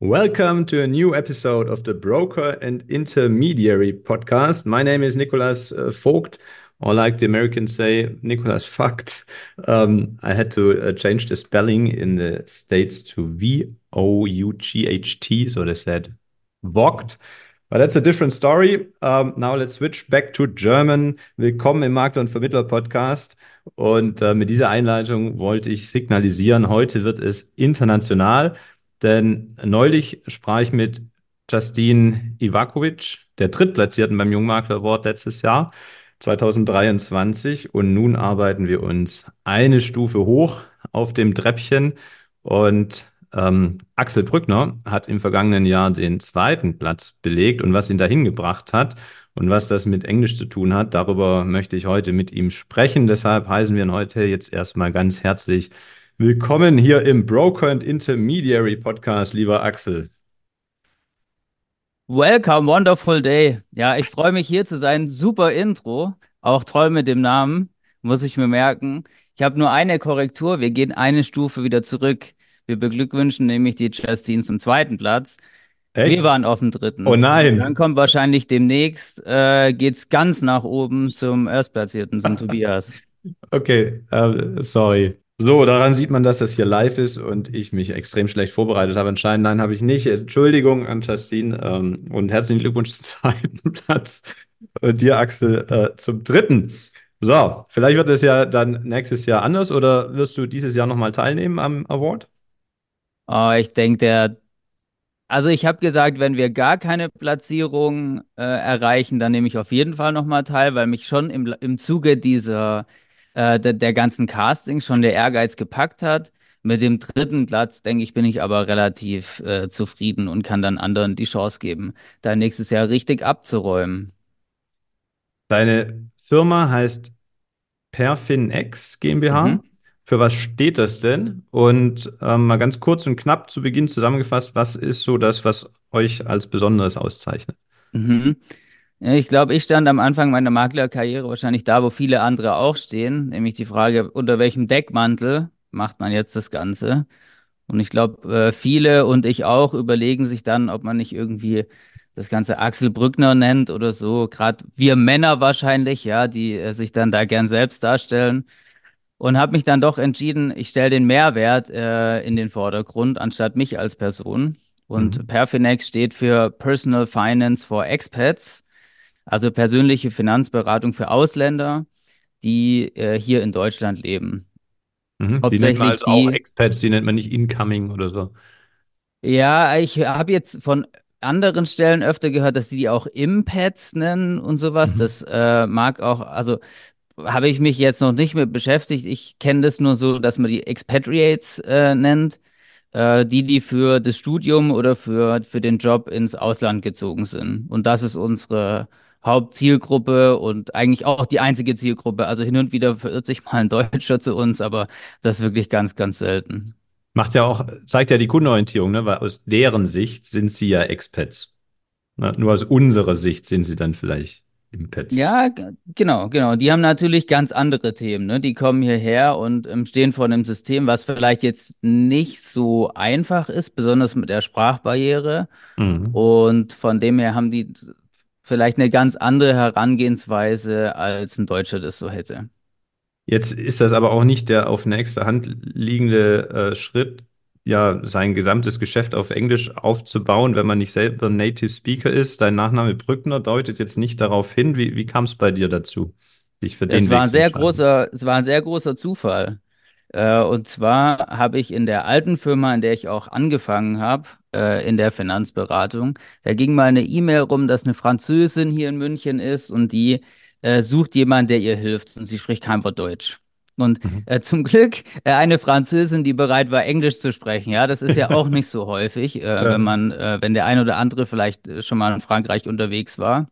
Welcome to a new episode of the Broker and Intermediary podcast. My name is Nicolas uh, Vogt, or like the Americans say, Nicolas Fucked. Um, I had to uh, change the spelling in the States to V O U G H T, so they said Vogt. But that's a different story. Um, now let's switch back to German. Willkommen im Makler und Vermittler Podcast. Und äh, mit dieser Einleitung wollte ich signalisieren, heute wird es international. Denn neulich sprach ich mit Justine Ivakovic, der Drittplatzierten beim Jungmakler Award letztes Jahr, 2023. Und nun arbeiten wir uns eine Stufe hoch auf dem Treppchen. Und ähm, Axel Brückner hat im vergangenen Jahr den zweiten Platz belegt. Und was ihn dahin gebracht hat und was das mit Englisch zu tun hat, darüber möchte ich heute mit ihm sprechen. Deshalb heißen wir ihn heute jetzt erstmal ganz herzlich Willkommen hier im Broker and Intermediary Podcast, lieber Axel. Welcome, wonderful day. Ja, ich freue mich hier zu sein. Super Intro, auch toll mit dem Namen, muss ich mir merken. Ich habe nur eine Korrektur. Wir gehen eine Stufe wieder zurück. Wir beglückwünschen nämlich die Justine zum zweiten Platz. Echt? Wir waren auf dem dritten. Oh nein. Dann kommt wahrscheinlich demnächst, äh, es ganz nach oben zum Erstplatzierten, zum Tobias. Okay, uh, sorry. So, daran sieht man, dass das hier live ist und ich mich extrem schlecht vorbereitet habe. Anscheinend, nein, habe ich nicht. Entschuldigung an Justine ähm, und herzlichen Glückwunsch zum zweiten Platz. Und dir, Axel, äh, zum dritten. So, vielleicht wird es ja dann nächstes Jahr anders oder wirst du dieses Jahr nochmal teilnehmen am Award? Oh, ich denke, der. Also, ich habe gesagt, wenn wir gar keine Platzierung äh, erreichen, dann nehme ich auf jeden Fall nochmal teil, weil mich schon im, im Zuge dieser äh, der, der ganzen Casting schon der Ehrgeiz gepackt hat. Mit dem dritten Platz, denke ich, bin ich aber relativ äh, zufrieden und kann dann anderen die Chance geben, da nächstes Jahr richtig abzuräumen. Deine Firma heißt Perfinex GmbH. Mhm. Für was steht das denn? Und ähm, mal ganz kurz und knapp zu Beginn zusammengefasst, was ist so das, was euch als Besonderes auszeichnet? Mhm. Ich glaube, ich stand am Anfang meiner Maklerkarriere wahrscheinlich da, wo viele andere auch stehen, nämlich die Frage, unter welchem Deckmantel macht man jetzt das Ganze? Und ich glaube, äh, viele und ich auch überlegen sich dann, ob man nicht irgendwie das Ganze Axel Brückner nennt oder so. Gerade wir Männer wahrscheinlich, ja, die äh, sich dann da gern selbst darstellen. Und habe mich dann doch entschieden, ich stelle den Mehrwert äh, in den Vordergrund, anstatt mich als Person. Und mhm. Perfinex steht für Personal Finance for Expats. Also persönliche Finanzberatung für Ausländer, die äh, hier in Deutschland leben. Mhm. Die nennt man also die, auch Expats, die nennt man nicht Incoming oder so. Ja, ich habe jetzt von anderen Stellen öfter gehört, dass sie die auch Impats nennen und sowas. Mhm. Das äh, mag auch, also habe ich mich jetzt noch nicht mit beschäftigt. Ich kenne das nur so, dass man die Expatriates äh, nennt, äh, die, die für das Studium oder für, für den Job ins Ausland gezogen sind. Und das ist unsere Hauptzielgruppe und eigentlich auch die einzige Zielgruppe. Also hin und wieder verirrt sich mal ein Deutscher zu uns, aber das ist wirklich ganz, ganz selten. Macht ja auch, zeigt ja die Kundenorientierung, ne? weil aus deren Sicht sind sie ja Expats. Ne? Nur aus unserer Sicht sind sie dann vielleicht Impats. Ja, genau, genau. Die haben natürlich ganz andere Themen. Ne? Die kommen hierher und ähm, stehen vor einem System, was vielleicht jetzt nicht so einfach ist, besonders mit der Sprachbarriere. Mhm. Und von dem her haben die vielleicht eine ganz andere Herangehensweise, als ein Deutscher das so hätte. Jetzt ist das aber auch nicht der auf nächster Hand liegende äh, Schritt, ja, sein gesamtes Geschäft auf Englisch aufzubauen, wenn man nicht selber Native Speaker ist. Dein Nachname Brückner deutet jetzt nicht darauf hin. Wie, wie kam es bei dir dazu, dich für den war ein sehr großer, Es war ein sehr großer Zufall. Äh, und zwar habe ich in der alten Firma, in der ich auch angefangen habe, äh, in der Finanzberatung, da ging mal eine E-Mail rum, dass eine Französin hier in München ist und die äh, sucht jemanden, der ihr hilft und sie spricht kein Wort Deutsch. Und mhm. äh, zum Glück äh, eine Französin, die bereit war, Englisch zu sprechen. Ja, das ist ja auch nicht so häufig, äh, ja. wenn man, wenn der ein oder andere vielleicht schon mal in Frankreich unterwegs war.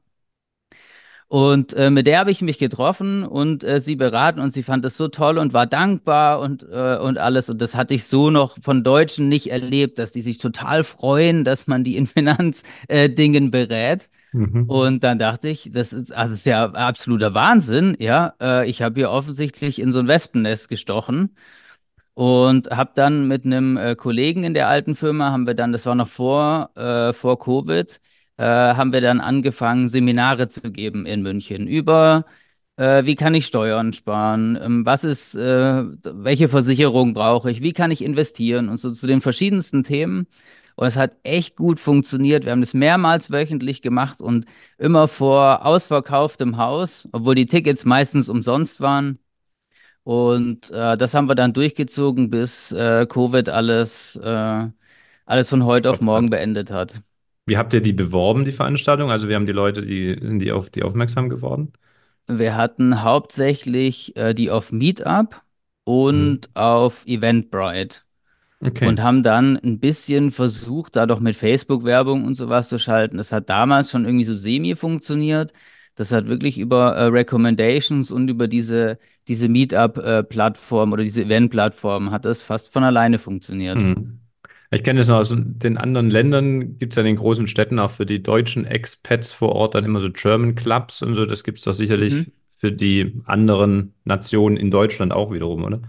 Und äh, mit der habe ich mich getroffen und äh, sie beraten und sie fand es so toll und war dankbar und, äh, und alles. Und das hatte ich so noch von Deutschen nicht erlebt, dass die sich total freuen, dass man die in Finanzdingen berät. Mhm. Und dann dachte ich, das ist, also das ist ja absoluter Wahnsinn, ja. Äh, ich habe hier offensichtlich in so ein Wespennest gestochen. Und habe dann mit einem äh, Kollegen in der alten Firma, haben wir dann, das war noch vor, äh, vor Covid, äh, haben wir dann angefangen, Seminare zu geben in München über, äh, wie kann ich Steuern sparen, ähm, was ist, äh, welche Versicherung brauche ich, wie kann ich investieren und so zu den verschiedensten Themen. Und es hat echt gut funktioniert. Wir haben das mehrmals wöchentlich gemacht und immer vor ausverkauftem Haus, obwohl die Tickets meistens umsonst waren. Und äh, das haben wir dann durchgezogen, bis äh, Covid alles, äh, alles von heute auf morgen beendet hat. Wie habt ihr die beworben, die Veranstaltung? Also, wir haben die Leute, die sind die auf die aufmerksam geworden? Wir hatten hauptsächlich äh, die auf Meetup Mhm. und auf Eventbrite Okay. und haben dann ein bisschen versucht, da doch mit Facebook-Werbung und sowas zu schalten. Das hat damals schon irgendwie so semi funktioniert. Das hat wirklich über äh, Recommendations und über diese, diese Meetup-Plattform oder diese Event-Plattform hat das fast von alleine funktioniert. Mhm. Ich kenne das noch aus den anderen Ländern, gibt es ja in den großen Städten auch für die deutschen Expats vor Ort dann immer so German Clubs und so. Das gibt es doch sicherlich Mhm. für die anderen Nationen in Deutschland auch wiederum, oder?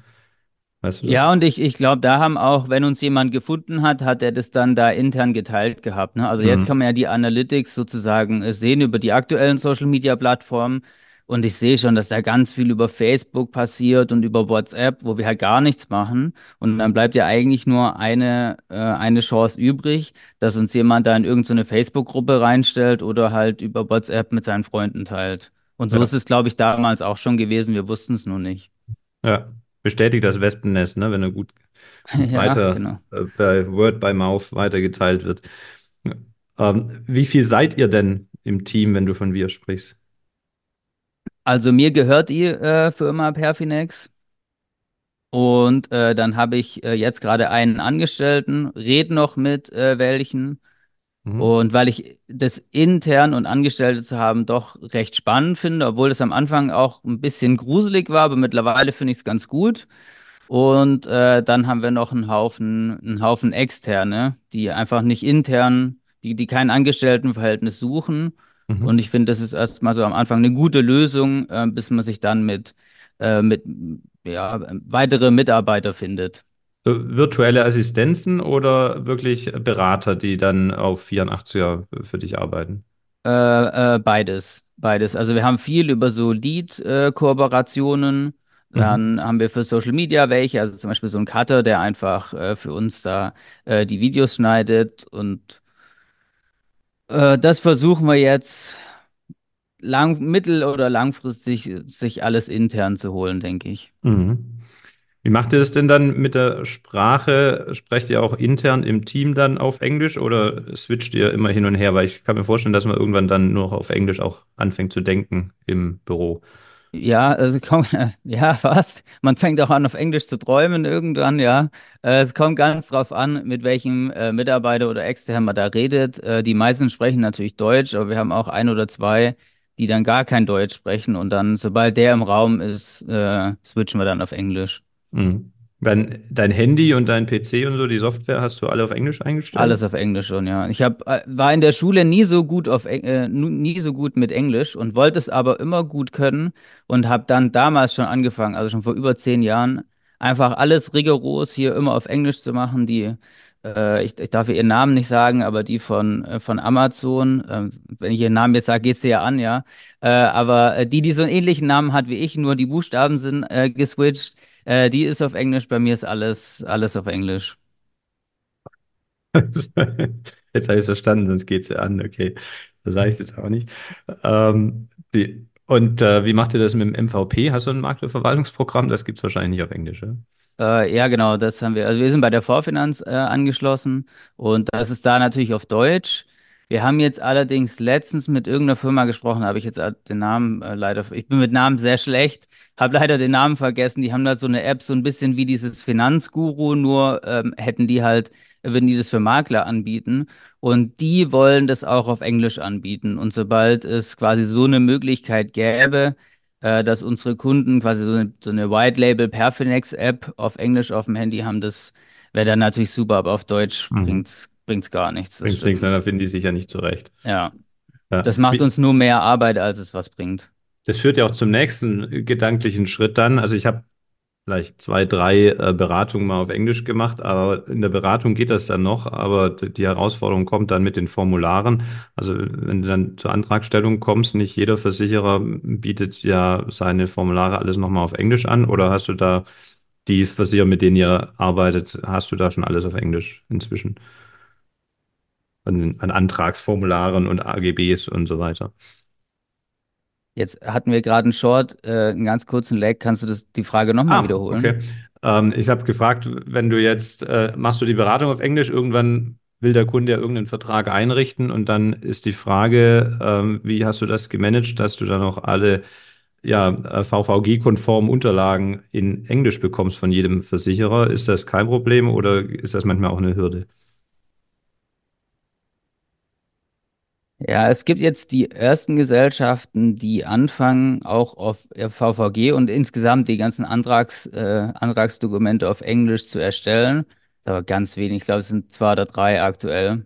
Weißt du? Ja, und ich, ich glaube, da haben auch, wenn uns jemand gefunden hat, hat er das dann da intern geteilt gehabt. Ne? Also jetzt Mhm. kann man ja die Analytics sozusagen äh, sehen über die aktuellen Social-Media-Plattformen. Und ich sehe schon, dass da ganz viel über Facebook passiert und über WhatsApp, wo wir halt gar nichts machen. Und dann bleibt ja eigentlich nur eine, äh, eine Chance übrig, dass uns jemand da in irgendeine Facebook-Gruppe reinstellt oder halt über WhatsApp mit seinen Freunden teilt. Und so Ja, ist es, glaube ich, damals auch schon gewesen. Wir wussten es nur nicht. ja. Bestätigt das Wespennest, ne? Wenn er gut, Ja, weiter genau. äh, bei Word by Mouth weitergeteilt wird. Ähm, wie viel seid ihr denn im Team, wenn du von wir sprichst? Also mir gehört die äh, Firma Perfinex und äh, dann habe ich äh, jetzt gerade einen Angestellten, red noch mit äh, welchen Mhm. und weil ich das intern und Angestellte zu haben doch recht spannend finde, obwohl es am Anfang auch ein bisschen gruselig war, aber mittlerweile finde ich es ganz gut. Und äh, dann haben wir noch einen Haufen, einen Haufen Externe, die einfach nicht intern, die, die kein Angestelltenverhältnis suchen. Und Mhm. ich finde, das ist erstmal so am Anfang eine gute Lösung, äh, bis man sich dann mit, äh, mit ja, weitere Mitarbeiter findet. So virtuelle Assistenzen oder wirklich Berater, die dann auf 84er für dich arbeiten? Äh, äh, beides, beides. Also wir haben viel über so Lead-Kooperationen. Mhm. Dann haben wir für Social Media welche, also zum Beispiel so ein Cutter, der einfach äh, für uns da äh, die Videos schneidet und Äh, das versuchen wir jetzt lang, mittel- oder langfristig sich alles intern zu holen, denke ich. Mhm. Wie macht ihr das denn dann mit der Sprache? Sprecht ihr auch intern im Team dann auf Englisch oder switcht ihr immer hin und her? Weil ich kann mir vorstellen, dass man irgendwann dann nur noch auf Englisch auch anfängt zu denken im Büro. Ja, also komm, ja, fast. Man fängt auch an, auf Englisch zu träumen irgendwann, ja. Äh, Es kommt ganz drauf an, mit welchem äh, Mitarbeiter oder extern man da redet. Äh, Die meisten sprechen natürlich Deutsch, aber wir haben auch ein oder zwei, die dann gar kein Deutsch sprechen. Und dann, sobald der im Raum ist, äh, switchen wir dann auf Englisch. Mhm. Dein, dein Handy und dein PC und so, die Software hast du alle auf Englisch eingestellt? Alles auf Englisch schon, ja. Ich hab, äh, war in der Schule nie so gut auf, äh, nie so gut mit Englisch und wollte es aber immer gut können und habe dann damals schon angefangen, also schon vor über zehn Jahren, einfach alles rigoros hier immer auf Englisch zu machen. Die, äh, ich, ich darf ihren Namen nicht sagen, aber die von, äh, von Amazon, ähm, wenn ich ihren Namen jetzt sage, geht's dir ja an, ja. Äh, aber äh, die, die so einen ähnlichen Namen hat wie ich, nur die Buchstaben sind geswitcht, äh, die ist auf Englisch, bei mir ist alles, alles auf Englisch. Jetzt habe ich es verstanden, sonst geht es ja an. Okay, da sage ich es jetzt auch nicht. Ähm, wie, und äh, wie macht ihr das mit dem MVP? Hast du ein Maklerverwaltungsprogramm? Das gibt es wahrscheinlich nicht auf Englisch, oder? Äh, ja, genau, das haben wir. Also wir sind bei der Vorfinanz äh, angeschlossen und das ist da natürlich auf Deutsch. Wir haben jetzt allerdings letztens mit irgendeiner Firma gesprochen, habe ich jetzt äh, den Namen äh, leider, ich bin mit Namen sehr schlecht, habe leider den Namen vergessen. Die haben da so eine App, so ein bisschen wie dieses Finanzguru, nur ähm, hätten die halt, würden die das für Makler anbieten und die wollen das auch auf Englisch anbieten. Und sobald es quasi so eine Möglichkeit gäbe, äh, dass unsere Kunden quasi so eine, so eine White Label Perfinex App auf Englisch auf dem Handy haben, das wäre dann natürlich super, aber auf Deutsch Mhm. bringt's, bringt's gar nichts, das Bringt nichts, dann finden die sich ja nicht zurecht. Ja, Ja. das macht Wie, uns nur mehr Arbeit, als es was bringt. das führt ja auch zum nächsten gedanklichen Schritt dann. Also ich habe vielleicht zwei, drei äh, Beratungen mal auf Englisch gemacht, aber in der Beratung geht das dann noch, aber die Herausforderung kommt dann mit den Formularen. Also wenn du dann zur Antragstellung kommst, nicht jeder Versicherer bietet ja seine Formulare alles nochmal auf Englisch an oder hast du da die Versicherer, mit denen ihr arbeitet, hast du da schon alles auf Englisch inzwischen? An, an Antragsformularen und AGBs und so weiter. Jetzt hatten wir gerade einen Short, äh, einen ganz kurzen Lag. Kannst du das, die Frage nochmal ah, wiederholen? Okay. Ähm, ich habe gefragt, wenn du jetzt, äh, machst du die Beratung auf Englisch, irgendwann will der Kunde ja irgendeinen Vertrag einrichten und dann ist die Frage, ähm, wie hast du das gemanagt, dass du dann auch alle ja, äh, VVG-konformen Unterlagen in Englisch bekommst von jedem Versicherer? Ist das kein Problem oder ist das manchmal auch eine Hürde? Ja, es gibt jetzt die ersten Gesellschaften, die anfangen, auch auf VVG und insgesamt die ganzen Antrags, äh, Antragsdokumente auf Englisch zu erstellen. Aber ganz wenig, ich glaube, es sind zwei oder drei aktuell.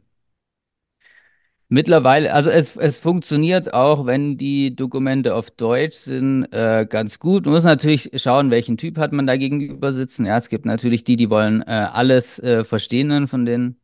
Mittlerweile, also es, es funktioniert auch, wenn die Dokumente auf Deutsch sind, äh, ganz gut. Man muss natürlich schauen, welchen Typ hat man da gegenüber sitzen. Ja, es gibt natürlich die, die wollen äh, alles äh, verstehen von den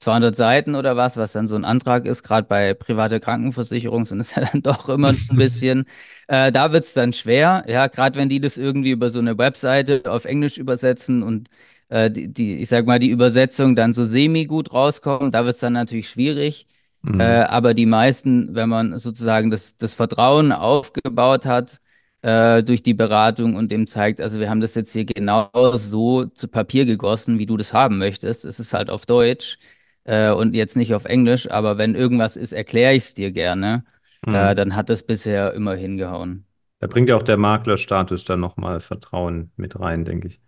200 Seiten oder was, was dann so ein Antrag ist, gerade bei privater Krankenversicherung sind es ja dann doch immer ein bisschen. Äh, da wird es dann schwer, ja, gerade wenn die das irgendwie über so eine Webseite auf Englisch übersetzen und äh, die, die, ich sag mal, die Übersetzung dann so semi-gut rauskommt, da wird es dann natürlich schwierig. Mhm. Äh, aber die meisten, wenn man sozusagen das, das Vertrauen aufgebaut hat, äh, durch die Beratung und dem zeigt, also wir haben das jetzt hier genau so zu Papier gegossen, wie du das haben möchtest. Es ist halt auf Deutsch äh, und jetzt nicht auf Englisch, aber wenn irgendwas ist, erkläre ich es dir gerne. Mhm. Äh, dann hat das bisher immer hingehauen. Da bringt ja auch der Maklerstatus dann nochmal Vertrauen mit rein, denke ich.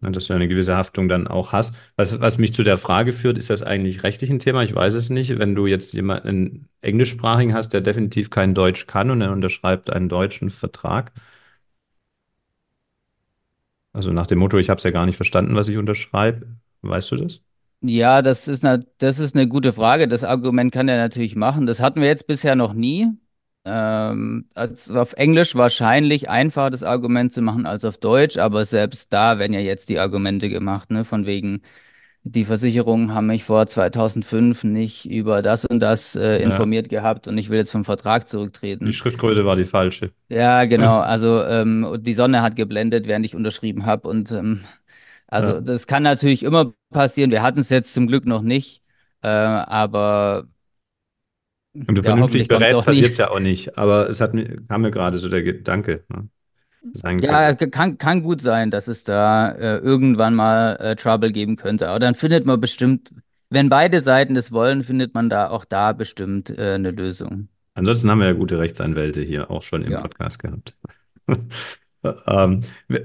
Dass du eine gewisse Haftung dann auch hast. Was, was mich zu der Frage führt, ist das eigentlich rechtlich ein Thema? Ich weiß es nicht. Wenn du jetzt jemanden englischsprachigen hast, der definitiv kein Deutsch kann und er unterschreibt einen deutschen Vertrag, also nach dem Motto, ich habe es ja gar nicht verstanden, was ich unterschreibe, weißt du das? Ja, das ist eine, das ist eine gute Frage. Das Argument kann er natürlich machen. Das hatten wir jetzt bisher noch nie. Ähm, auf Englisch wahrscheinlich einfacher das Argument zu machen als auf Deutsch, aber selbst da werden ja jetzt die Argumente gemacht, ne? Von wegen, die Versicherungen haben mich vor 2005 nicht über das und das äh, informiert ja. gehabt und ich will jetzt vom Vertrag zurücktreten. Die Schriftgröße war die falsche. Ja, genau. Also ähm, die Sonne hat geblendet, während ich unterschrieben habe und ähm, also ja. das kann natürlich immer passieren. Wir hatten es jetzt zum Glück noch nicht, äh, aber und ja, vernünftig berät passiert es ja auch nicht. Aber es hat mir, kam mir gerade so der Gedanke. Ne? Ja, kann, kann gut sein, dass es da äh, irgendwann mal äh, Trouble geben könnte. Aber dann findet man bestimmt, wenn beide Seiten das wollen, findet man da auch da bestimmt äh, eine Lösung. Ansonsten haben wir ja gute Rechtsanwälte hier auch schon im ja. Podcast gehabt. Ähm,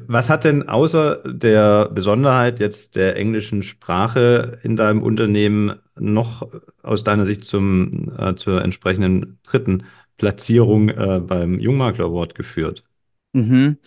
was hat denn außer der Besonderheit jetzt der englischen Sprache in deinem Unternehmen noch aus deiner Sicht zum, äh, zur entsprechenden dritten Platzierung äh, beim Jungmakler Award geführt? Mhm.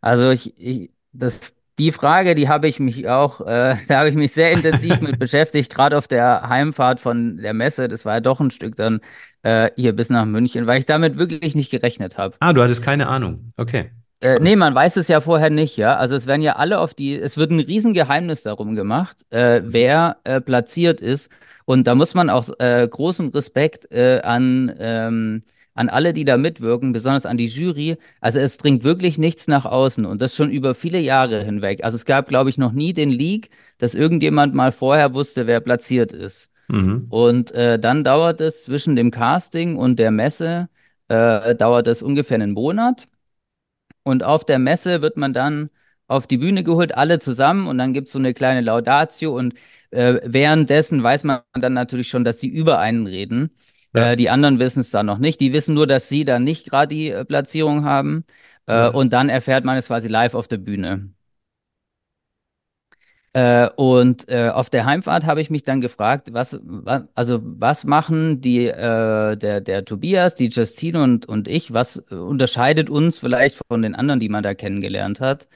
Also ich, ich, das, die Frage, die habe ich mich auch, äh, da habe ich mich sehr intensiv mit beschäftigt, gerade auf der Heimfahrt von der Messe. Das war ja doch ein Stück dann äh, hier bis nach München, weil ich damit wirklich nicht gerechnet habe. Ah, du hattest keine Ahnung. Okay. Äh, nee, man weiß es ja vorher nicht, ja. Also es werden ja alle auf die, es wird ein Riesengeheimnis darum gemacht, äh, wer äh, platziert ist. Und da muss man auch äh, großen Respekt äh, an, ähm, an alle, die da mitwirken, besonders an die Jury. Also es dringt wirklich nichts nach außen und das schon über viele Jahre hinweg. Also es gab, glaube ich, noch nie den Leak, dass irgendjemand mal vorher wusste, wer platziert ist. Mhm. Und äh, dann dauert es zwischen dem Casting und der Messe, äh, dauert es ungefähr einen Monat. Und auf der Messe wird man dann auf die Bühne geholt, alle zusammen und dann gibt es so eine kleine Laudatio und äh, währenddessen weiß man dann natürlich schon, dass sie über einen reden. Ja. Äh, die anderen wissen es dann noch nicht. Die wissen nur, dass sie dann nicht gerade die äh, Platzierung haben. Äh, ja. Und dann erfährt man es quasi live auf der Bühne. Äh, und äh, auf der Heimfahrt habe ich mich dann gefragt, was, was also was machen die, äh, der, der Tobias, die Justine und, und ich, was unterscheidet uns vielleicht von den anderen, die man da kennengelernt hat?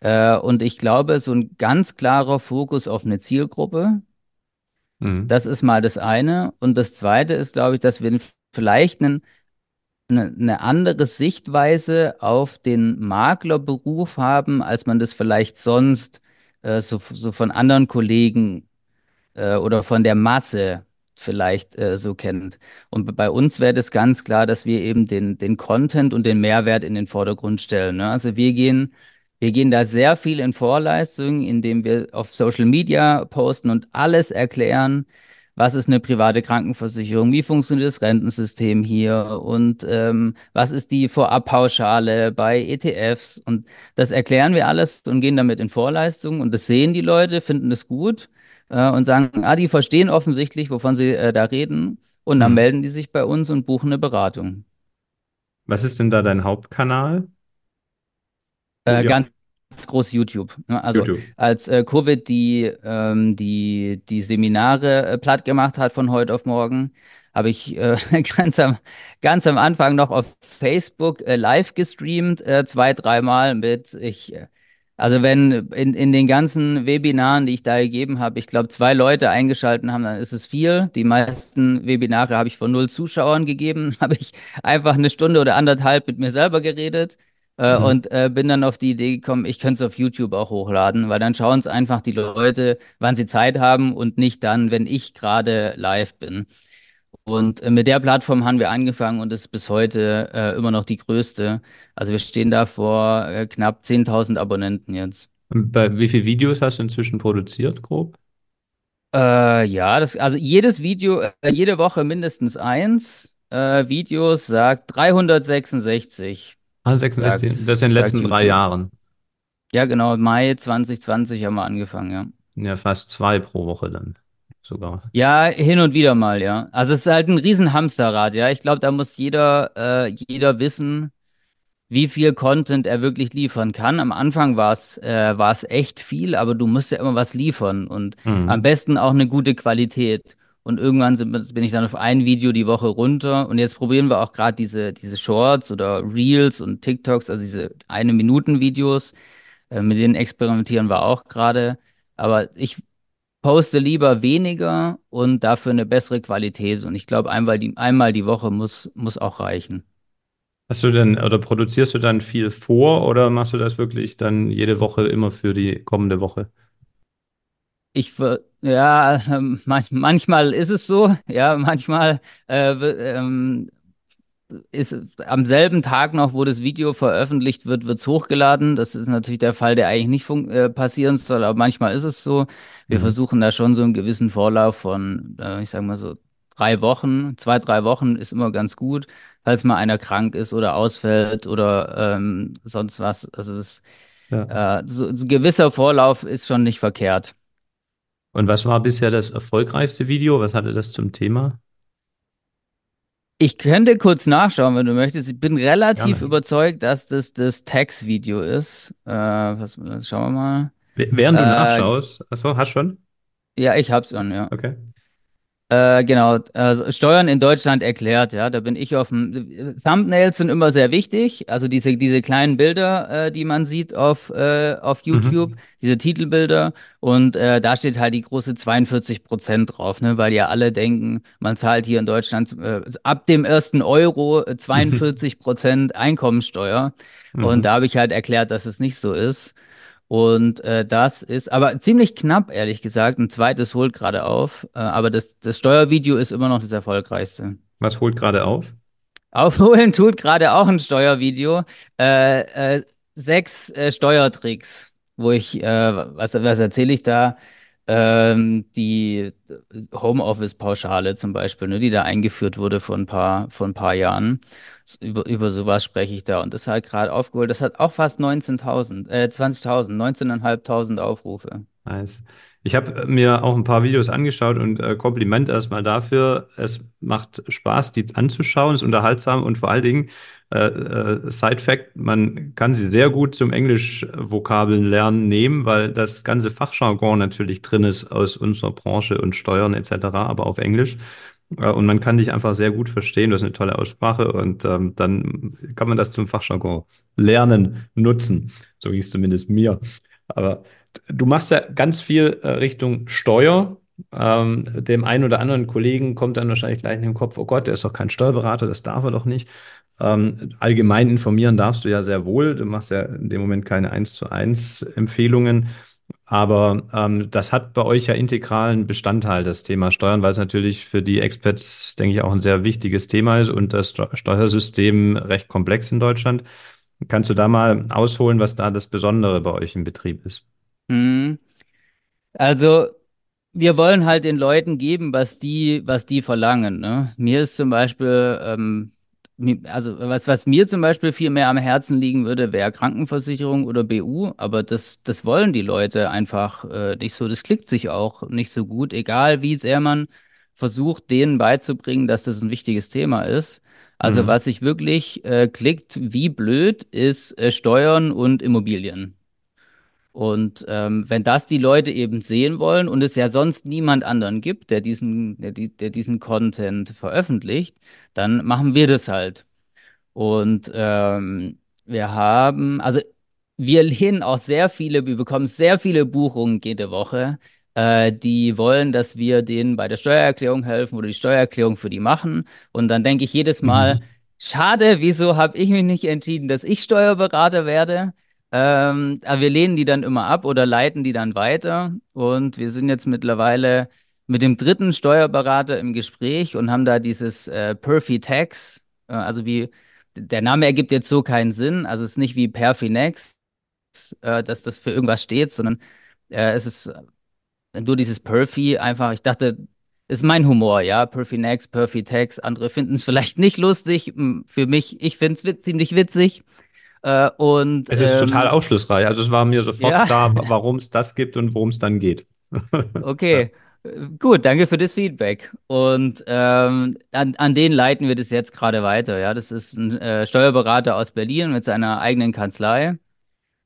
Äh, und ich glaube, so ein ganz klarer Fokus auf eine Zielgruppe, mhm. das ist mal das eine. Und das zweite ist, glaube ich, dass wir vielleicht einen eine, eine andere Sichtweise auf den Maklerberuf haben, als man das vielleicht sonst äh, so, so von anderen Kollegen äh, oder von der Masse vielleicht äh, so kennt. Und bei uns wäre das ganz klar, dass wir eben den, den Content und den Mehrwert in den Vordergrund stellen. Ne? Also wir gehen, wir gehen da sehr viel in Vorleistungen, indem wir auf Social Media posten und alles erklären, was ist eine private Krankenversicherung, wie funktioniert das Rentensystem hier und ähm, was ist die Vorabpauschale bei ETFs. Und das erklären wir alles und gehen damit in Vorleistungen und das sehen die Leute, finden das gut äh, und sagen, ah, die verstehen offensichtlich, wovon sie äh, da reden. Und dann Mhm. melden die sich bei uns und buchen eine Beratung. Was ist denn da dein Hauptkanal, Äh, ganz groß YouTube. ne? Also YouTube? als äh, Covid die, ähm, die, die Seminare äh, platt gemacht hat von heute auf morgen, habe ich äh, ganz am, ganz am Anfang noch auf Facebook äh, live gestreamt, äh, zwei, dreimal mit ich. Äh, also wenn in, in den ganzen Webinaren, die ich da gegeben habe, ich glaube, zwei Leute eingeschalten haben, dann ist es viel. Die meisten Webinare habe ich von null Zuschauern gegeben, habe ich einfach eine Stunde oder anderthalb mit mir selber geredet. Äh, Mhm. und äh, bin dann auf die Idee gekommen, ich könnte es auf YouTube auch hochladen, weil dann schauen es einfach die Leute, wann sie Zeit haben und nicht dann, wenn ich gerade live bin. Und äh, mit der Plattform haben wir angefangen und ist bis heute äh, immer noch die größte. Also wir stehen da vor äh, knapp 10.000 Abonnenten jetzt. Und bei wie viele Videos hast du inzwischen produziert, grob? Ja, das, also jedes Video, jede Woche mindestens eins. Videos sagt 366, Ah, sagt, 66. Das in den letzten drei YouTube. Jahren. Ja, genau, Mai 2020 haben wir angefangen, ja. Ja, fast zwei pro Woche dann sogar. Ja, hin und wieder mal, ja. Also es ist halt ein riesen Hamsterrad, ja. Ich glaube, da muss jeder, äh, jeder wissen, wie viel Content er wirklich liefern kann. Am Anfang war es, äh, echt viel, aber du musst ja immer was liefern und am Mhm. besten auch eine gute Qualität. Und irgendwann sind, bin ich dann auf ein Video die Woche runter und jetzt probieren wir auch gerade diese, diese Shorts oder Reels und TikToks, also diese eine Minuten Videos, äh, mit denen experimentieren wir auch gerade. Aber ich poste lieber weniger und dafür eine bessere Qualität. Und ich glaube, einmal die, einmal die Woche muss, muss auch reichen. Hast du denn oder produzierst du dann viel vor oder machst du das wirklich dann jede Woche immer für die kommende Woche? Ich, ja, ähm, manch, manchmal ist es so, ja, manchmal äh, ähm, ist am selben Tag noch, wo das Video veröffentlicht wird, wird es hochgeladen. Das ist natürlich der Fall, der eigentlich nicht äh, passieren soll, aber manchmal ist es so. Wir Mhm. versuchen da schon so einen gewissen Vorlauf von, äh, ich sag mal so, drei Wochen. Zwei, drei Wochen ist immer ganz gut, falls mal einer krank ist oder ausfällt oder ähm, sonst was. Also das, Ja. äh, so, so ein gewisser Vorlauf ist schon nicht verkehrt. Und was war bisher das erfolgreichste Video? Was hatte das zum Thema? Ich könnte kurz nachschauen, wenn du möchtest. Ich bin relativ Gerne. überzeugt, dass das das Tax-Video ist. Äh, was, schauen wir mal. Während du Äh, nachschaust, achso, hast schon? ja, ich hab's schon, ja. Okay. Äh, genau, also Steuern in Deutschland erklärt, ja, da bin ich auf dem. Thumbnails sind immer sehr wichtig, also diese, diese kleinen Bilder, äh, die man sieht auf, äh, auf YouTube, Mhm. diese Titelbilder und äh, da steht halt die große 42 Prozent drauf, ne, weil ja alle denken, man zahlt hier in Deutschland äh, ab dem ersten Euro äh, 42 Prozent Einkommensteuer und Mhm. da habe ich halt erklärt, dass es nicht so ist. Und äh, das ist aber ziemlich knapp, ehrlich gesagt. Ein zweites holt gerade auf. Äh, aber das, das Steuervideo ist immer noch das erfolgreichste. Was holt gerade auf? Aufholen tut gerade auch ein Steuervideo. Äh, äh, sechs äh, Steuertricks, wo ich, äh, was, was erzähle ich da? Ähm, die Homeoffice-Pauschale zum Beispiel, ne, die da eingeführt wurde vor ein paar, vor ein paar Jahren. Über, über sowas spreche ich da. Und das hat gerade aufgeholt. Das hat auch fast 19.000, äh, 20.000, 19.500 Aufrufe. Nice. Ich habe mir auch ein paar Videos angeschaut und äh, Kompliment erstmal dafür. Es macht Spaß, die anzuschauen, ist unterhaltsam und vor allen Dingen, äh, äh, Side Fact, man kann sie sehr gut zum Englisch-Vokabeln lernen nehmen, weil das ganze Fachjargon natürlich drin ist aus unserer Branche und Steuern etc., aber auf Englisch. Äh, Und man kann dich einfach sehr gut verstehen. Du hast eine tolle Aussprache und ähm, dann kann man das zum Fachjargon lernen, nutzen. So ging es zumindest mir. Aber du machst ja ganz viel äh, Richtung Steuer. Ähm, dem einen oder anderen Kollegen kommt dann wahrscheinlich gleich in den Kopf, oh Gott, der ist doch kein Steuerberater, das darf er doch nicht. Ähm, allgemein informieren darfst du ja sehr wohl. Du machst ja in dem Moment keine 1 zu 1 Empfehlungen. Aber ähm, das hat bei euch ja integralen Bestandteil, das Thema Steuern, weil es natürlich für die Experts, denke ich, auch ein sehr wichtiges Thema ist und das Steuersystem recht komplex in Deutschland. Kannst du da mal ausholen, was da das Besondere bei euch im Betrieb ist? Hm. Also wir wollen halt den Leuten geben, was die, was die verlangen. Ne? Mir ist zum Beispiel, ähm, also was, was mir zum Beispiel viel mehr am Herzen liegen würde, wäre Krankenversicherung oder BU, aber das, das wollen die Leute einfach äh, nicht so. Das klickt sich auch nicht so gut, egal wie sehr man versucht, denen beizubringen, dass das ein wichtiges Thema ist. Also Mhm. was sich wirklich äh, klickt, wie blöd, ist äh, Steuern und Immobilien. Und ähm, wenn das die Leute eben sehen wollen und es ja sonst niemand anderen gibt, der diesen, der, der diesen Content veröffentlicht, dann machen wir das halt. Und ähm, wir haben, also wir lehnen auch sehr viele, wir bekommen sehr viele Buchungen jede Woche, äh, die wollen, dass wir denen bei der Steuererklärung helfen oder die Steuererklärung für die machen. Und dann denke ich jedes Mal, Mhm. schade, wieso habe ich mich nicht entschieden, dass ich Steuerberater werde? Ähm, aber wir lehnen die dann immer ab oder leiten die dann weiter. Und wir sind jetzt mittlerweile mit dem dritten Steuerberater im Gespräch und haben da dieses äh, Perfy Tax, äh, also wie der Name ergibt jetzt so keinen Sinn. Also es ist nicht wie Perfinex, äh, dass das für irgendwas steht, sondern äh, es ist nur dieses Perfy einfach, ich dachte, ist mein Humor, ja. Perfinex, Perfitex, andere finden es vielleicht nicht lustig. Für mich, ich finde es witz, ziemlich witzig. Äh, und Es ist total ähm, aufschlussreich. Also es war mir sofort ja, klar, warum es das gibt und worum es dann geht. Okay. Gut, danke für das Feedback. Und ähm, an, an den leiten wir das jetzt gerade weiter. Ja, das ist ein äh, Steuerberater aus Berlin mit seiner eigenen Kanzlei.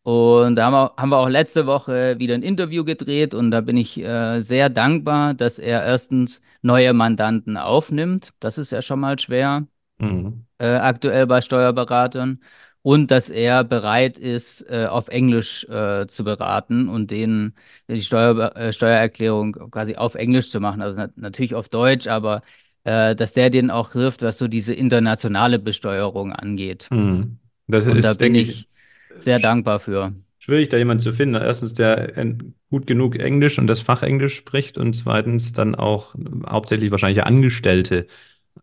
Und da haben wir, haben wir auch letzte Woche wieder ein Interview gedreht und da bin ich äh, sehr dankbar, dass er erstens neue Mandanten aufnimmt. Das ist ja schon mal schwer, Mhm. äh, aktuell bei Steuerberatern. Und dass er bereit ist, äh, auf Englisch äh, zu beraten und denen die Steuer, äh, Steuererklärung quasi auf Englisch zu machen. Also nat natürlich auf Deutsch, aber dass der denen auch hilft, was so diese internationale Besteuerung angeht. Mhm. Das Und da ist, bin denke ich, ich sehr dankbar für. schwierig, da jemanden zu finden. Erstens, der gut genug Englisch und das Fach Englisch spricht und zweitens dann auch hauptsächlich wahrscheinlich Angestellte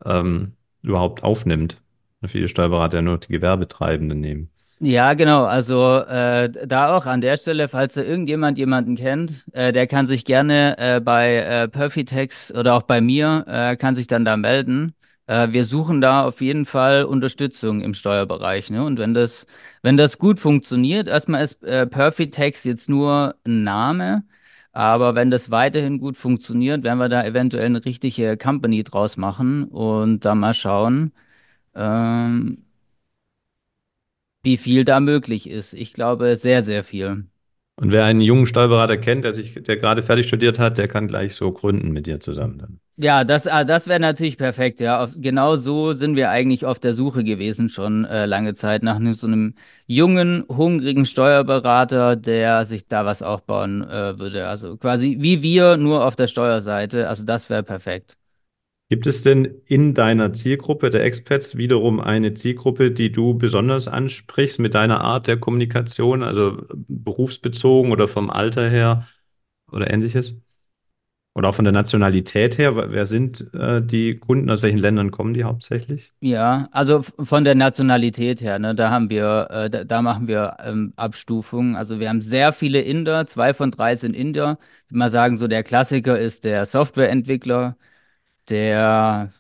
ähm, überhaupt aufnimmt. Viele Steuerberater ja nur die Gewerbetreibenden nehmen. Ja, genau. Also äh, da auch an der Stelle, falls da irgendjemand jemanden kennt, äh, der kann sich gerne äh, bei äh, Perfitex oder auch bei mir, äh, kann sich dann da melden. Äh, wir suchen da auf jeden Fall Unterstützung im Steuerbereich. Ne? Und wenn das, wenn das gut funktioniert, erstmal ist äh, Perfitex jetzt nur ein Name, aber wenn das weiterhin gut funktioniert, werden wir da eventuell eine richtige Company draus machen und da mal schauen. Ähm, wie viel da möglich ist. Ich glaube, sehr, sehr viel. Und wer einen jungen Steuerberater kennt, der sich, der gerade fertig studiert hat, der kann gleich so gründen mit dir zusammen dann. Ja, das, ah, das wäre natürlich perfekt, ja. Auf, genau so sind wir eigentlich auf der Suche gewesen, schon äh, lange Zeit, nach einem, so einem jungen, hungrigen Steuerberater, der sich da was aufbauen äh, würde. Also quasi wie wir, nur auf der Steuerseite. Also das wäre perfekt. Gibt es denn in deiner Zielgruppe der Expats wiederum eine Zielgruppe, die du besonders ansprichst mit deiner Art der Kommunikation, also berufsbezogen oder vom Alter her oder ähnliches? Oder auch von der Nationalität her? Wer sind äh, die Kunden? Aus welchen Ländern kommen die hauptsächlich? Ja, also von der Nationalität her, ne, da haben wir, äh, da, da machen wir ähm, Abstufungen. Also wir haben sehr viele Inder, zwei von drei sind Inder. Ich würde mal sagen, so der Klassiker ist der Softwareentwickler, der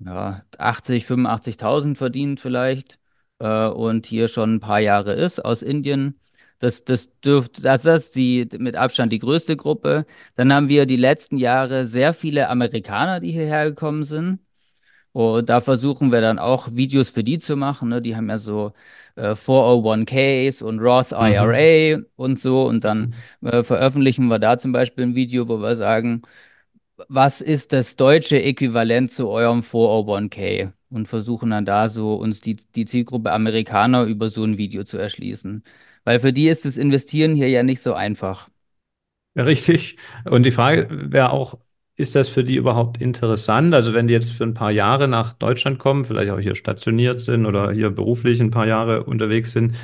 ja, 80, 85.000 verdient vielleicht äh, und hier schon ein paar Jahre ist aus Indien. Das, das dürfte, das ist die mit Abstand die größte Gruppe. Dann haben wir die letzten Jahre sehr viele Amerikaner, die hierher gekommen sind. Und da versuchen wir dann auch Videos für die zu machen. Ne? Die haben ja so äh, 401ks und Roth Mhm. IRA und so. Und dann Mhm. äh, veröffentlichen wir da zum Beispiel ein Video, wo wir sagen, was ist das deutsche Äquivalent zu eurem 401k? Und versuchen dann da so uns die, die Zielgruppe Amerikaner über so ein Video zu erschließen. Weil für die ist das Investieren hier ja nicht so einfach. Richtig. Und die Frage wäre auch, ist das für die überhaupt interessant? Also wenn die jetzt für ein paar Jahre nach Deutschland kommen, vielleicht auch hier stationiert sind oder hier beruflich ein paar Jahre unterwegs sind,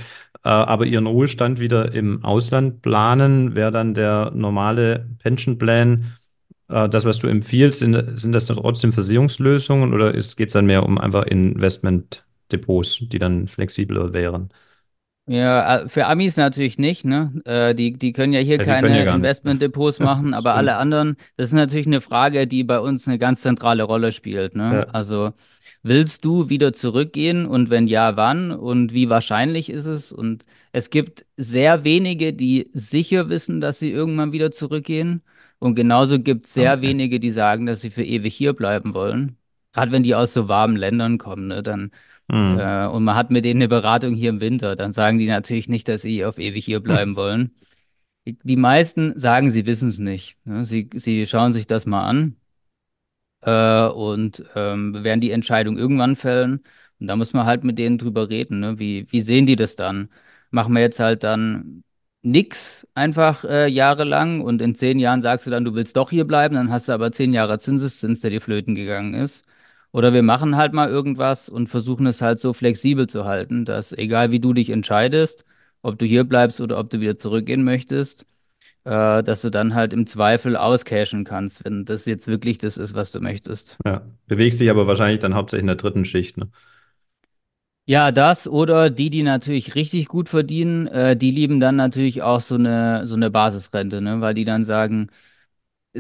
äh, aber ihren Ruhestand wieder im Ausland planen, wäre dann der normale Pensionplan äh, das, was du empfiehlst, sind, sind das dann trotzdem Versicherungslösungen oder geht es dann mehr um einfach Investmentdepots, die dann flexibler wären? Ja, äh, für Amis natürlich nicht, ne? Äh, die, die können ja hier Ja, keine ja. Investmentdepots machen, aber alle anderen, das ist natürlich eine Frage, die bei uns eine ganz zentrale Rolle spielt, ne? Ja. Also willst du wieder zurückgehen und wenn ja, wann und wie wahrscheinlich ist es? Und es gibt sehr wenige, die sicher wissen, dass sie irgendwann wieder zurückgehen. Und genauso gibt es sehr Okay. wenige, die sagen, dass sie für ewig hier bleiben wollen. Gerade wenn die aus so warmen Ländern kommen, ne? Dann Hm. äh, und man hat mit denen eine Beratung hier im Winter, dann sagen die natürlich nicht, dass sie auf ewig hier bleiben wollen. Die die meisten sagen, sie wissen es nicht. Ne? Sie, sie schauen sich das mal an äh, und ähm, werden die Entscheidung irgendwann fällen. Und da muss man halt mit denen drüber reden. Ne? Wie, wie sehen die das dann? Machen wir jetzt halt dann nix einfach äh, jahrelang und in zehn Jahren sagst du dann, du willst doch hier bleiben, dann hast du aber zehn Jahre Zinseszins, der dir flöten gegangen ist. Oder wir machen halt mal irgendwas und versuchen es halt so flexibel zu halten, dass egal wie du dich entscheidest, ob du hier bleibst oder ob du wieder zurückgehen möchtest, äh, dass du dann halt im Zweifel auscashen kannst, wenn das jetzt wirklich das ist, was du möchtest. Ja. Bewegst dich aber wahrscheinlich dann hauptsächlich in der dritten Schicht, ne? Ja, das oder die, die natürlich richtig gut verdienen, äh, die lieben dann natürlich auch so eine, so eine Basisrente, ne? Weil die dann sagen,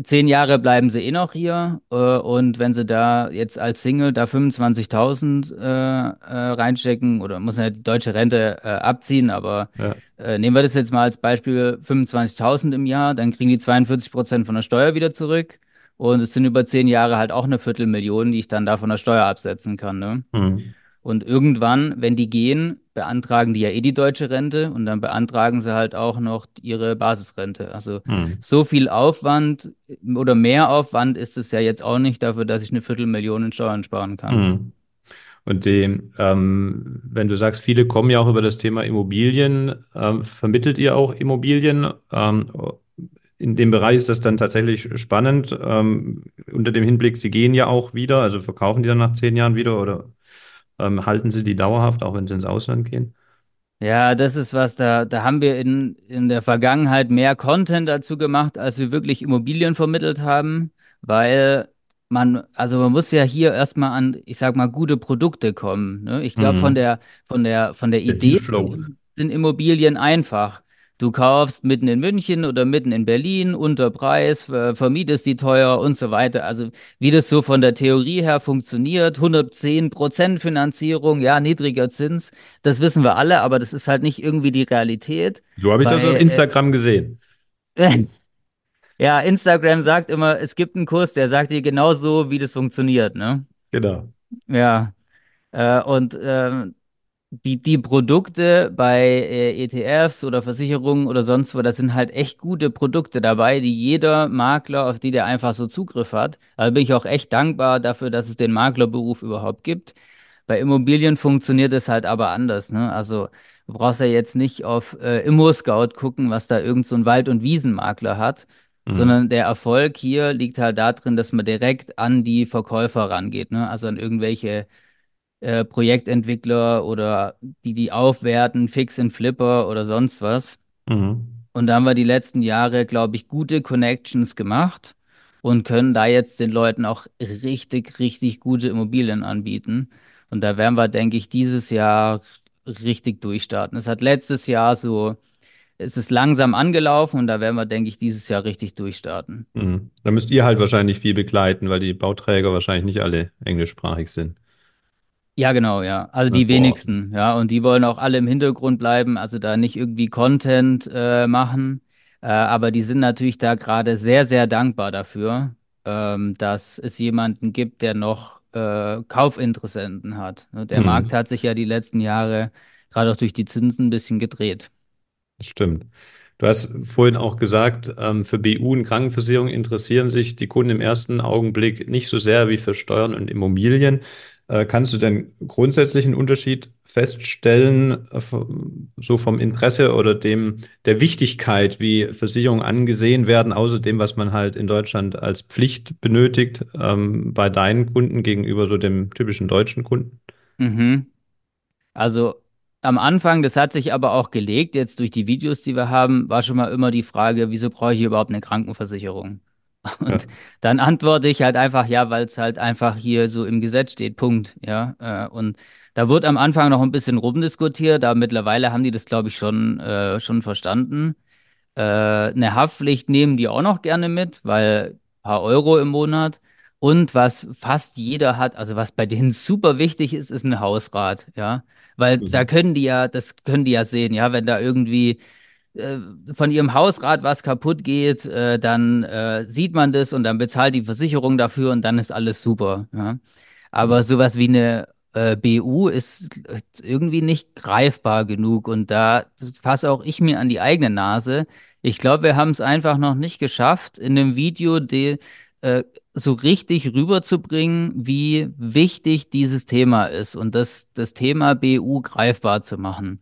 zehn Jahre bleiben sie eh noch hier äh, und wenn sie da jetzt als Single da 25.000 äh, äh, reinstecken oder muss ja die deutsche Rente äh, abziehen, aber Ja. äh, nehmen wir das jetzt mal als Beispiel 25.000 im Jahr, dann kriegen die 42 Prozent von der Steuer wieder zurück und es sind über zehn Jahre halt auch eine Viertelmillion, die ich dann da von der Steuer absetzen kann, ne? Hm. Und irgendwann, wenn die gehen, beantragen die ja eh die deutsche Rente und dann beantragen sie halt auch noch ihre Basisrente. Also Hm. so viel Aufwand oder mehr Aufwand ist es ja jetzt auch nicht dafür, dass ich eine Viertelmillion in Steuern sparen kann. Hm. Und die, ähm, wenn du sagst, viele kommen ja auch über das Thema Immobilien, ähm, vermittelt ihr auch Immobilien? Ähm, in dem Bereich ist das dann tatsächlich spannend, ähm, unter dem Hinblick, sie gehen ja auch wieder, also verkaufen die dann nach zehn Jahren wieder oder ähm, halten sie die dauerhaft, auch wenn sie ins Ausland gehen? Ja, das ist was, da, da haben wir in, in der Vergangenheit mehr Content dazu gemacht, als wir wirklich Immobilien vermittelt haben, weil man, also man muss ja hier erstmal an, ich sag mal, gute Produkte kommen. Ne? Ich glaube, von Mhm. der, von der, von der Der Idee sind Immobilien einfach. Du kaufst mitten in München oder mitten in Berlin unter Preis, ver- vermietest die teuer und so weiter. Also wie das so von der Theorie her funktioniert, 110% Finanzierung, ja, niedriger Zins. Das wissen wir alle, aber das ist halt nicht irgendwie die Realität. So habe ich das auf Bei, Instagram gesehen. äh, ja, Instagram sagt immer, es gibt einen Kurs, der sagt dir genau so, wie das funktioniert, ne? Genau. Ja, äh, und ähm, die, die Produkte bei äh, ETFs oder Versicherungen oder sonst wo, das sind halt echt gute Produkte dabei, die jeder Makler, auf die der einfach so Zugriff hat. Also bin ich auch echt dankbar dafür, dass es den Maklerberuf überhaupt gibt. Bei Immobilien funktioniert es halt aber anders, ne? Also du brauchst ja jetzt nicht auf äh, ImmoScout gucken, was da irgend so ein Wald- und Wiesenmakler hat, Mhm. sondern der Erfolg hier liegt halt darin, dass man direkt an die Verkäufer rangeht, ne? Also an irgendwelche äh, Projektentwickler oder die die aufwerten, Fix and Flipper oder sonst was. Mhm. Und da haben wir die letzten Jahre, glaube ich, gute Connections gemacht und können da jetzt den Leuten auch richtig, richtig gute Immobilien anbieten. Und da werden wir, denke ich, dieses Jahr richtig durchstarten. Es hat letztes Jahr so, es ist langsam angelaufen und da werden wir, denke ich, dieses Jahr richtig durchstarten. Mhm. Da müsst ihr halt wahrscheinlich viel begleiten, weil die Bauträger wahrscheinlich nicht alle englischsprachig sind. Ja, genau, ja. Also die wenigsten, ja. Und die wollen auch alle im Hintergrund bleiben, also da nicht irgendwie Content äh, machen. Äh, aber die sind natürlich da gerade sehr, sehr dankbar dafür, ähm, dass es jemanden gibt, der noch äh, Kaufinteressenten hat. Ne, Der Markt Mhm. hat sich ja die letzten Jahre gerade auch durch die Zinsen ein bisschen gedreht. Das stimmt. Du hast vorhin auch gesagt, ähm, für BU und Krankenversicherung interessieren sich die Kunden im ersten Augenblick nicht so sehr wie für Steuern und Immobilien. Äh, kannst du denn grundsätzlich einen Unterschied feststellen, äh, so vom Interesse oder dem der Wichtigkeit, wie Versicherungen angesehen werden, außer dem, was man halt in Deutschland als Pflicht benötigt, ähm, bei deinen Kunden gegenüber so dem typischen deutschen Kunden? Mhm. Also am Anfang, das hat sich aber auch gelegt, jetzt durch die Videos, die wir haben, war schon mal immer die Frage, wieso brauche ich überhaupt eine Krankenversicherung? Ja. Und dann antworte ich halt einfach, ja, weil es halt einfach hier so im Gesetz steht, Punkt. Ja. Äh, Und da wird am Anfang noch ein bisschen rumdiskutiert, aber mittlerweile haben die das, glaube ich, schon, äh, schon verstanden. Äh, eine Haftpflicht nehmen die auch noch gerne mit, weil ein paar Euro im Monat. Und was fast jeder hat, also was bei denen super wichtig ist, ist ein Hausrat, ja. Weil da Mhm. können die ja, das können die ja sehen, ja, wenn da irgendwie von ihrem Hausrat was kaputt geht, äh, dann äh, sieht man das und dann bezahlt die Versicherung dafür und dann ist alles super. Ja? Aber sowas wie eine äh, BU ist irgendwie nicht greifbar genug und da fasse auch ich mir an die eigene Nase. Ich glaube, wir haben es einfach noch nicht geschafft, in einem Video die, äh, so richtig rüberzubringen, wie wichtig dieses Thema ist und das, das Thema BU greifbar zu machen.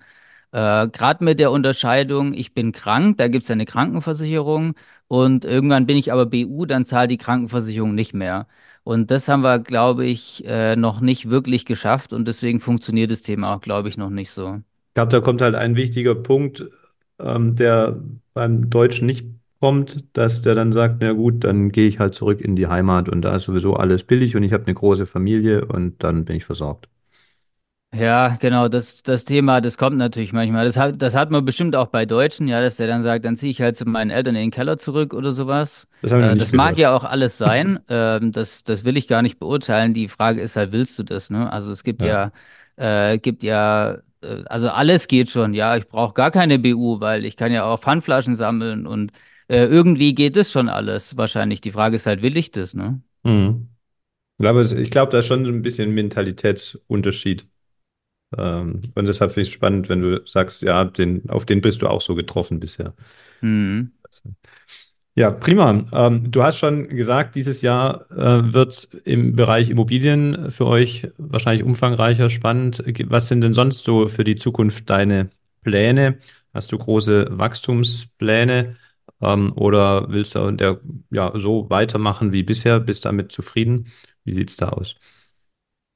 Äh, gerade mit der Unterscheidung, ich bin krank, da gibt es eine Krankenversicherung und irgendwann bin ich aber BU, dann zahlt die Krankenversicherung nicht mehr. Und das haben wir, glaube ich, äh, noch nicht wirklich geschafft und deswegen funktioniert das Thema auch, glaube ich, noch nicht so. Ich glaube, da kommt halt ein wichtiger Punkt, ähm, der beim Deutschen nicht kommt, dass der dann sagt, na gut, dann gehe ich halt zurück in die Heimat und da ist sowieso alles billig und ich habe eine große Familie und dann bin ich versorgt. Ja, genau, das, das Thema, das kommt natürlich manchmal. Das hat, das hat man bestimmt auch bei Deutschen, ja, dass der dann sagt, dann ziehe ich halt zu meinen Eltern in den Keller zurück oder sowas. Das habe ich noch Äh, nicht das mag gehört. ja auch alles sein. Ähm, das, das will ich gar nicht beurteilen. Die Frage ist halt, willst du das, ne? Also es gibt Ja. ja, äh, gibt ja, äh, also alles geht schon, ja. Ich brauche gar keine BU, weil ich kann ja auch Pfandflaschen sammeln und äh, irgendwie geht es schon alles. Wahrscheinlich. Die Frage ist halt, will ich das, ne? Mhm. Ich glaube, es- ich glaube, da ist schon so ein bisschen Mentalitätsunterschied. Ähm, und deshalb finde ich es spannend, wenn du sagst, ja, den, auf den bist du auch so getroffen bisher. Mhm. Ja, prima. Ähm, du hast schon gesagt, dieses Jahr äh, wird im Bereich Immobilien für euch wahrscheinlich umfangreicher, spannend. Was sind denn sonst so für die Zukunft deine Pläne? Hast du große Wachstumspläne ähm, oder willst du der, ja, so weitermachen wie bisher? Bist damit zufrieden? Wie sieht's da aus?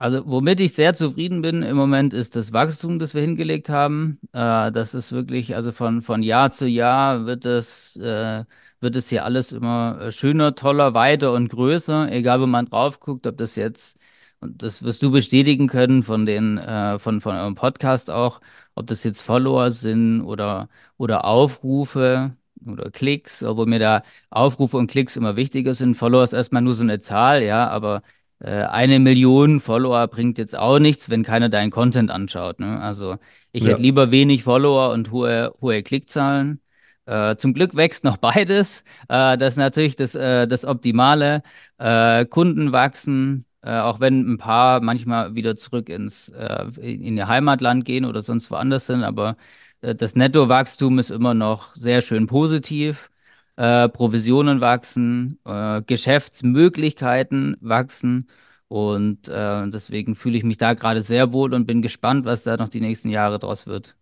Also, womit ich sehr zufrieden bin im Moment, ist das Wachstum, das wir hingelegt haben. Äh, das ist wirklich, also von, von Jahr zu Jahr wird es, äh, wird es hier alles immer äh, schöner, toller, weiter und größer, egal wo man drauf guckt, ob das jetzt, und das wirst du bestätigen können von den, äh, von, von eurem Podcast auch, ob das jetzt Follower sind oder, oder Aufrufe oder Klicks, obwohl mir da Aufrufe und Klicks immer wichtiger sind. Follower ist erstmal nur so eine Zahl, ja, aber eine Million Follower bringt jetzt auch nichts, wenn keiner deinen Content anschaut. Ne? Also ich Ja, hätte lieber wenig Follower und hohe, hohe Klickzahlen. Äh, zum Glück wächst noch beides. Äh, das ist natürlich das, äh, das Optimale. Äh, Kunden wachsen, äh, auch wenn ein paar manchmal wieder zurück ins äh, in ihr Heimatland gehen oder sonst woanders sind, aber äh, das Nettowachstum ist immer noch sehr schön positiv äh, Provisionen wachsen, äh, Geschäftsmöglichkeiten wachsen. Und äh, deswegen fühle ich mich da gerade sehr wohl und bin gespannt, was da noch die nächsten Jahre draus wird.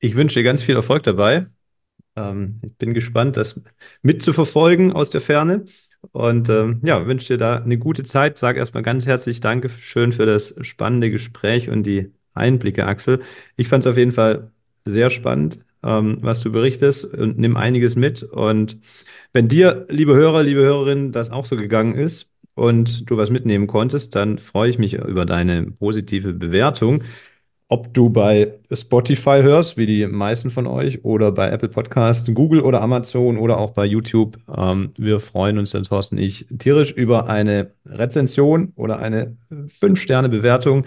ich wünsche dir ganz viel Erfolg dabei. Ähm, ich bin gespannt, das mitzuverfolgen aus der Ferne. Und ähm, ja, wünsche dir da eine gute Zeit. Sag erstmal ganz herzlich Dankeschön für das spannende Gespräch und die Einblicke, Axel. Ich fand es auf jeden Fall sehr spannend, ähm, was du berichtest und nimm einiges mit. Und wenn dir, liebe Hörer, liebe Hörerinnen, das auch so gegangen ist und du was mitnehmen konntest, dann freue ich mich über deine positive Bewertung. Ob du bei Spotify hörst, wie die meisten von euch, oder bei Apple Podcast, Google oder Amazon oder auch bei YouTube. Ähm, wir freuen uns, dann Thorsten ich, tierisch über eine Rezension oder eine fünf sterne bewertung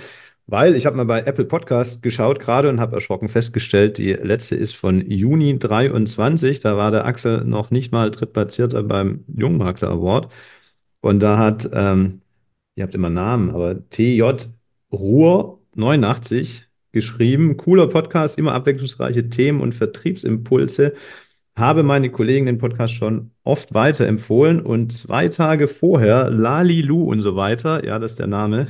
weil ich habe mal bei Apple Podcast geschaut gerade und habe erschrocken festgestellt, die letzte ist von Juni 23. Da war der Axel noch nicht mal drittplatzierter beim Jungmakler Award. Und da hat, ähm, ihr habt immer Namen, aber TJ Ruhr 89 geschrieben. Cooler Podcast, immer abwechslungsreiche Themen und Vertriebsimpulse. habe meine Kollegen den Podcast schon oft weiterempfohlen und zwei Tage vorher Lali Lu und so weiter, ja, das ist der Name,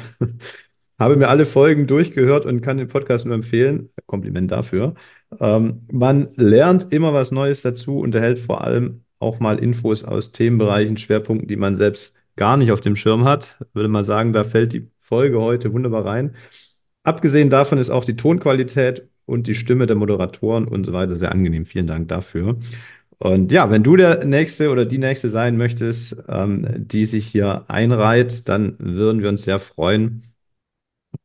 habe mir alle Folgen durchgehört und kann den Podcast nur empfehlen. Kompliment dafür. Ähm, man lernt immer was Neues dazu und erhält vor allem auch mal Infos aus Themenbereichen, Schwerpunkten, die man selbst gar nicht auf dem Schirm hat. Würde mal sagen, da fällt die Folge heute wunderbar rein. Abgesehen davon ist auch die Tonqualität und die Stimme der Moderatoren und so weiter sehr angenehm. Vielen Dank dafür. Und ja, wenn du der Nächste oder die Nächste sein möchtest, ähm, die sich hier einreiht, dann würden wir uns sehr freuen.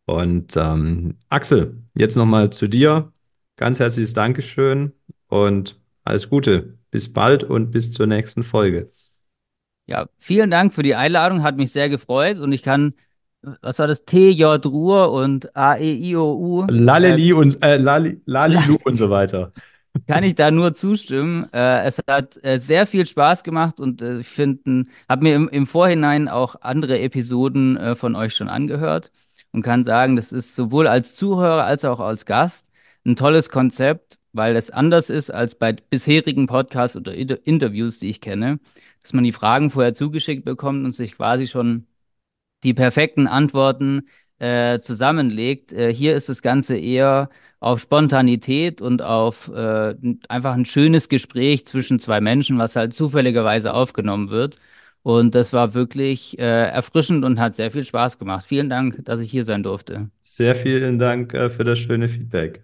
Und ähm, Axel, jetzt nochmal zu dir. Ganz herzliches Dankeschön und alles Gute. Bis bald und bis zur nächsten Folge. Ja, vielen Dank für die Einladung, hat mich sehr gefreut und ich kann, was war das, T, J, Ruhr und A, E, I, O, U. Laleli äh, und äh, Lali, Lalilu und so weiter. Kann ich da nur zustimmen. Äh, es hat äh, sehr viel Spaß gemacht und äh, ich finde, habe mir im, im, Vorhinein auch andere Episoden äh, von euch schon angehört und kann sagen, das ist sowohl als Zuhörer als auch als Gast ein tolles Konzept, weil es anders ist als bei bisherigen Podcasts oder Interviews, die ich kenne, dass man die Fragen vorher zugeschickt bekommt und sich quasi schon die perfekten Antworten äh, zusammenlegt. Äh, hier ist das Ganze eher auf Spontanität und auf äh, einfach ein schönes Gespräch zwischen zwei Menschen, was halt zufälligerweise aufgenommen wird. Und das war wirklich äh, erfrischend und hat sehr viel Spaß gemacht. Vielen Dank, dass ich hier sein durfte. Sehr vielen Dank äh, für das schöne Feedback.